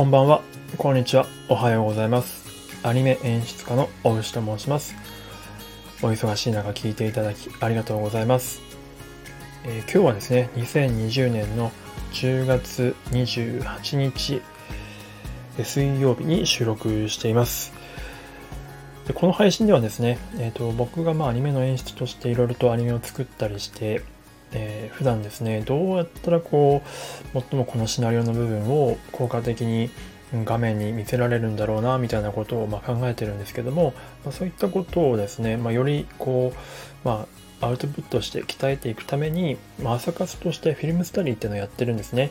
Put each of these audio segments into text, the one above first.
こんばんは、こんにちは、おはようございます。アニメ演出家の大牛と申します。お忙しい中聞いていただきありがとうございます。えー今日はですね、2020年の10月28日、え水曜日に収録しています。でこの配信ではですね、えーと僕がまあアニメの演出としていろいろとアニメを作ったりして、えー普段ですねどうやったらこう最もこのシナリオの部分を効果的に画面に見せられるんだろうなみたいなことをま考えてるんですけども、ま、そういったことをですね、ま、よりこう、まあ、アウトプットして鍛えていくために、まあ、朝活としてフィルムスタディっていうのをやってるんですね。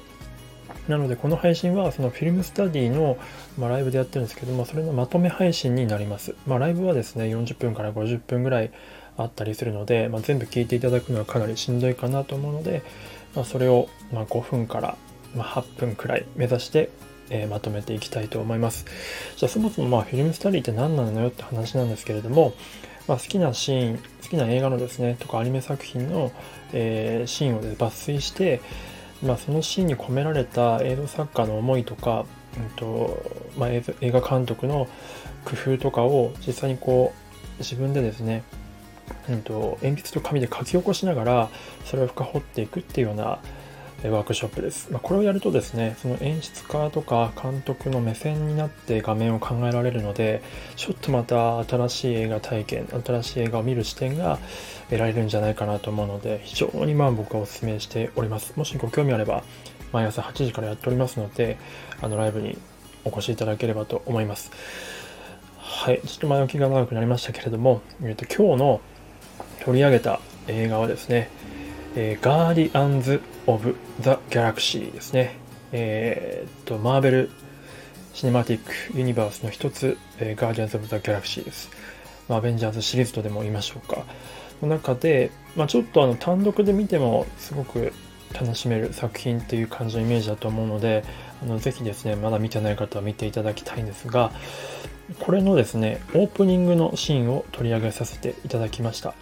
なのでこの配信はそのフィルムスタディの、ま、ライブでやってるんですけどもそれのまとめ配信になります、まあ、ライブはですね40分から50分ぐらいあったりするので、まあ、全部聞いていただくのはかなりしんどいかなと思うので、まあ、それをま5分から8分くらい目指して、えまとめていきたいと思います。じゃあそもそもまあフィルムスタディって何なのよって話なんですけれども、まあ、好きなシーン好きな映画のですねとかアニメ作品の、えーシーンを抜粋してまあ、そのシーンに込められた映像作家の思いとか、うんとまあ、映画監督の工夫とかを実際にこう自分でですね、うん、と鉛筆と紙で書き起こしながらそれを深掘っていくっていうようなワークショップです。まあ、これをやるとですね、その演出家とか監督の目線になって画面を考えられるので、ちょっとまた新しい映画体験、新しい映画を見る視点が得られるんじゃないかなと思うので、非常にまあ僕はお勧めしております。もしご興味あれば、毎朝8時からやっておりますので、あのライブにお越しいただければと思います。はい、ちょっと前置きが長くなりましたけれども、えっと今日の取り上げた映画はですね、えーガーディアンズ・オブ・ザ・ギャラクシーですね。えーっと、マーベル・シネマティック・ユニバースの一つ、えーガーディアンズ・オブ・ザ・ギャラクシーです。まあ、アベンジャーズシリーズとでも言いましょうか。の中で、まあ、ちょっとあの単独で見てもすごく楽しめる作品っていう感じのイメージだと思うので、あのぜひですね、まだ見てない方は見ていただきたいんですが、これのですね、オープニングのシーンを取り上げさせていただきました。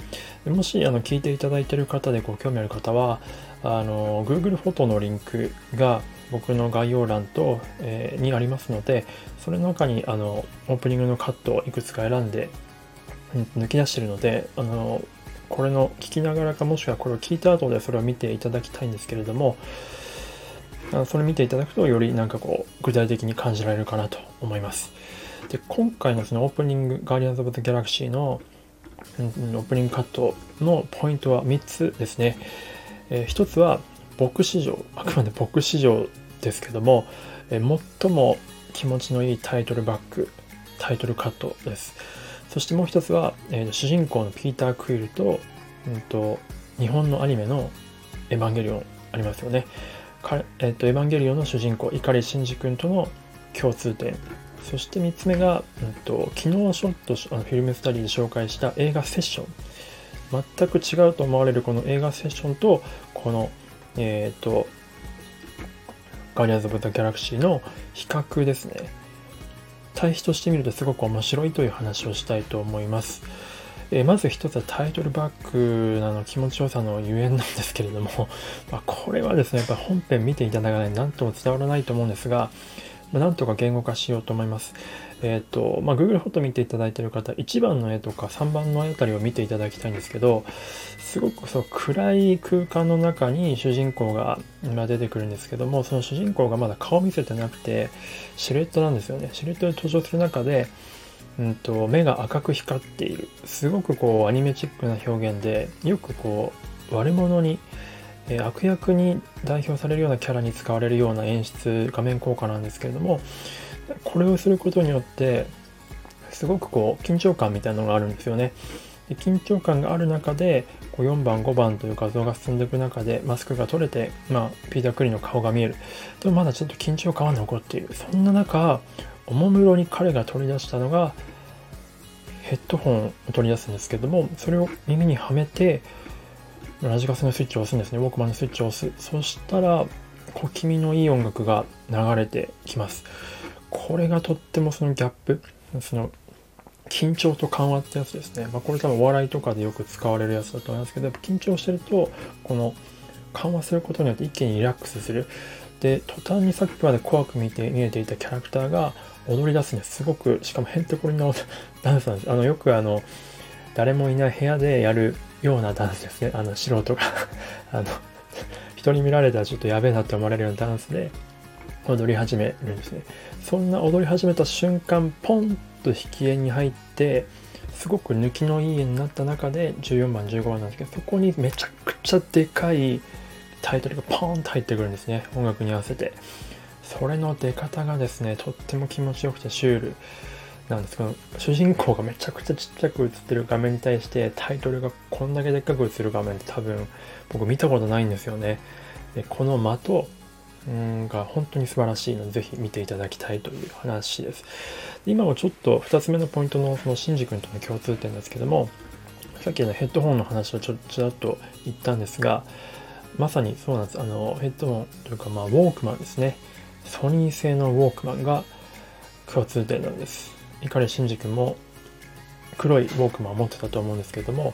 もしあの聞いていただいている方でご興味ある方は、あの Google フォトのリンクが僕の概要欄と、えーにありますので、それの中にあのオープニングのカットをいくつか選んで抜き出してるので、あのこれの聞きながらかもしくはこれを聞いた後でそれを見ていただきたいんですけれども、あのそれ見ていただくとよりなんかこう具体的に感じられるかなと思います。で今回のそのオープニング「ガーディアンズ・オブ・ザ・ギャラクシーの」オープニングカットのポイントは3つですね。えー、1つは僕史上あくまで僕史上ですけども、えー最も気持ちのいいタイトルバックタイトルカットです。そしてもう一つは、えー主人公のピーター・クイルと,、うん、と日本のアニメの「エヴァンゲリオン」ありますよね。かえー、とエヴァンゲリオンの主人公碇シンジ君との共通点。そして3つ目が、うん、と昨日ちょっとあのフィルムスタディで紹介した映画セッション。全く違うと思われるこの映画セッションとこのえっ、とガーディアンズ・オブ・ザ・ギャラクシーの比較ですね。対比としてみるとすごく面白いという話をしたいと思います。えーまず一つはタイトルバックなの気持ちよさのゆえんなんですけれども、まあ、これはですねやっぱ本編見ていただかないと何とも伝わらないと思うんですが、まあ、なんとか言語化しようと思います。えっ、と、まあ、Google フォト見ていただいている方、1番の絵とか3番の絵あたりを見ていただきたいんですけど、すごくそう暗い空間の中に主人公がまあ出てくるんですけども、その主人公がまだ顔見せてなくて、シルエットなんですよね。シルエットで登場する中で、うんと、目が赤く光っている。すごくこうアニメチックな表現で、よくこう悪者に、え悪役に代表されるようなキャラに使われるような演出、画面効果なんですけれども、これをすることによって、すごくこう緊張感みたいなのがあるんですよね。で緊張感がある中でこう4番5番という画像が進んでいく中でマスクが取れて、まあ、ピーター・クリーの顔が見えるでもまだちょっと緊張感は残っているそんな中おもむろに彼が取り出したのがヘッドホンを取り出すんですけどもそれを耳にはめてラジカセのスイッチを押すんですねウォークマンのスイッチを押すそしたら小気味のいい音楽が流れてきますこれがとってもそのギャップその緊張と緩和ってやつですね、まあ、これ多分お笑いとかでよく使われるやつだと思いますけど緊張してるとこの緩和することによって一気にリラックスする。で、途端にさっきまで怖く見て見えていたキャラクターが踊り出すね。すごく、しかもへんてこりなダンスなんです。あの、よくあの、誰もいない部屋でやるようなダンスですね。あの、素人が あの、人に見られたらちょっとやべえなって思われるようなダンスで踊り始めるんですね。そんな踊り始めた瞬間、ポンと引き絵に入って、すごく抜きのいい絵になった中で14番15番なんですけどそこにめちゃくちゃでかいタイトルがポーンと入ってくるんですね音楽に合わせてそれの出方がですねとっても気持ちよくてシュールなんですけど主人公がめちゃくちゃちっちゃく映ってる画面に対してタイトルがこんだけでっかく映る画面って多分僕見たことないんですよねでこの的うんが本当に素晴らしいので、ぜひ見ていただきたいという話です。で今はちょっと2つ目のポイントのそのシンジ君との共通点ですけども、さっきのヘッドホンの話をちょっちらっと言ったんですが、まさにそうなんです。あの、ヘッドホンというか、まあ、ウォークマンですね。ソニー製のウォークマンが共通点なんです。碇シンジ君も黒いウォークマンを持ってたと思うんですけれども、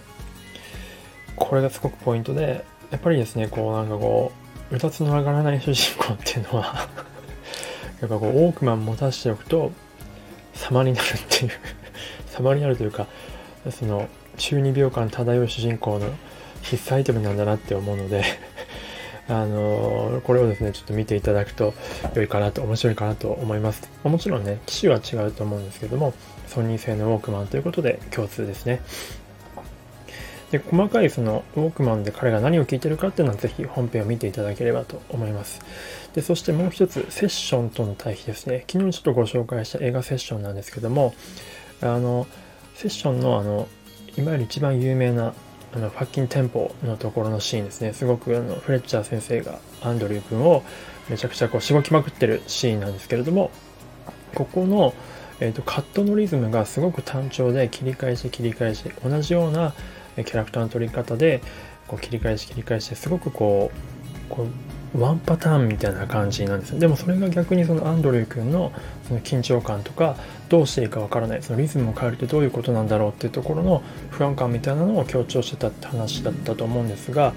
これがすごくポイントで、やっぱりですね、こうなんかこう、うたつの上がらない主人公っていうのは やっぱこう、ウォークマン持たしておくと、様になるっていう様になるというか、その、中二病感漂う主人公の必須アイテムなんだなって思うのであの、これをですね、ちょっと見ていただくと良いかなと、面白いかなと思います。もちろんね、機種は違うと思うんですけども、ソニー製のウォークマンということで共通ですね。で細かいそのウォークマンで彼が何を聞いてるかっていうのはぜひ本編を見ていただければと思います。でそしてもう一つ、セッションとの対比ですね。昨日ちょっとご紹介した映画セッションなんですけども、あの、セッションのあの、いわゆる一番有名なあのファッキンテンポのところのシーンですね。すごくあのフレッチャー先生がアンドリュー君をめちゃくちゃこうしごきまくってるシーンなんですけれども、ここの、えーとカットのリズムがすごく単調で切り返し切り返し同じようなキャラクターの取り方でこう切り返し切り返してすごくこうこうワンパターンみたいな感じなんですでもそれが逆にそのアンドリュー君のその緊張感とかどうしていいかわからない。そのリズムを変えるってどういうことなんだろうっていうところの不安感みたいなのを強調してたって話だったと思うんですが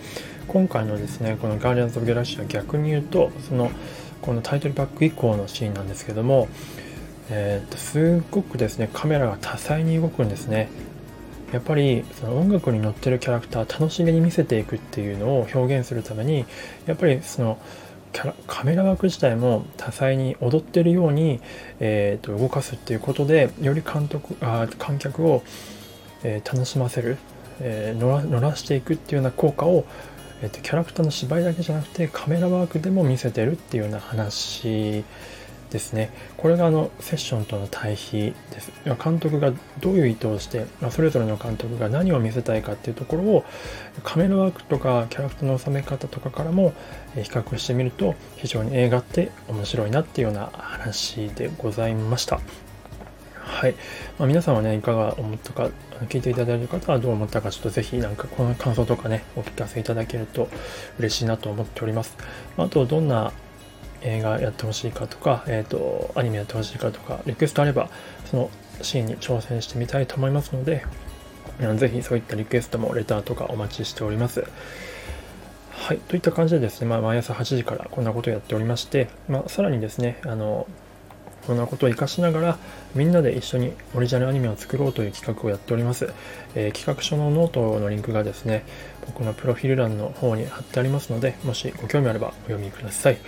今回のですねこの「ガーディアンズ・オブ・ギャラクシー」は逆に言うとそのこのタイトルバック以降のシーンなんですけどもえー、っとすっごくですねカメラが多彩に動くんですね。やっぱりその音楽に乗ってるキャラクター楽しげに見せていくっていうのを表現するためにやっぱりそのキャラカメラワーク自体も多彩に踊ってるように、えー、と動かすっていうことでより監督あ観客を、えー、楽しませる、えー、乗ら乗らしていくっていうような効果を、えーとキャラクターの芝居だけじゃなくてカメラワークでも見せてるっていうような話ですね。これがあのセッションとの対比です。監督がどういう意図をして、まそれぞれの監督が何を見せたいかっていうところをカメラワークとかキャラクターの収め方とかからも比較してみると非常に映画って面白いなっていうような話でございました。はい。まあ、皆さんはね、いかが思ったか、聞いていただいる方はどう思ったか、ちょっとぜひなんかこの感想とかね、お聞かせいただけると嬉しいなと思っております。あと、どんな映画やってほしいかとか、えっ、ー、と、アニメやってほしいかとか、リクエストあれば、そのシーンに挑戦してみたいと思いますので、ぜひそういったリクエストもレターとかお待ちしております。はい。といった感じでですね、まあ、毎朝8時からこんなことをやっておりまして、まあ、さらにですね、あの、こんなことを活かしながら、みんなで一緒にオリジナルアニメを作ろうという企画をやっております。えー、企画書のノートのリンクがですね、僕のプロフィール欄の方に貼ってありますので、もしご興味あればお読みください。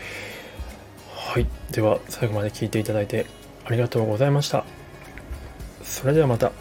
はい。では、最後まで聞いていただいてありがとうございました。それではまた。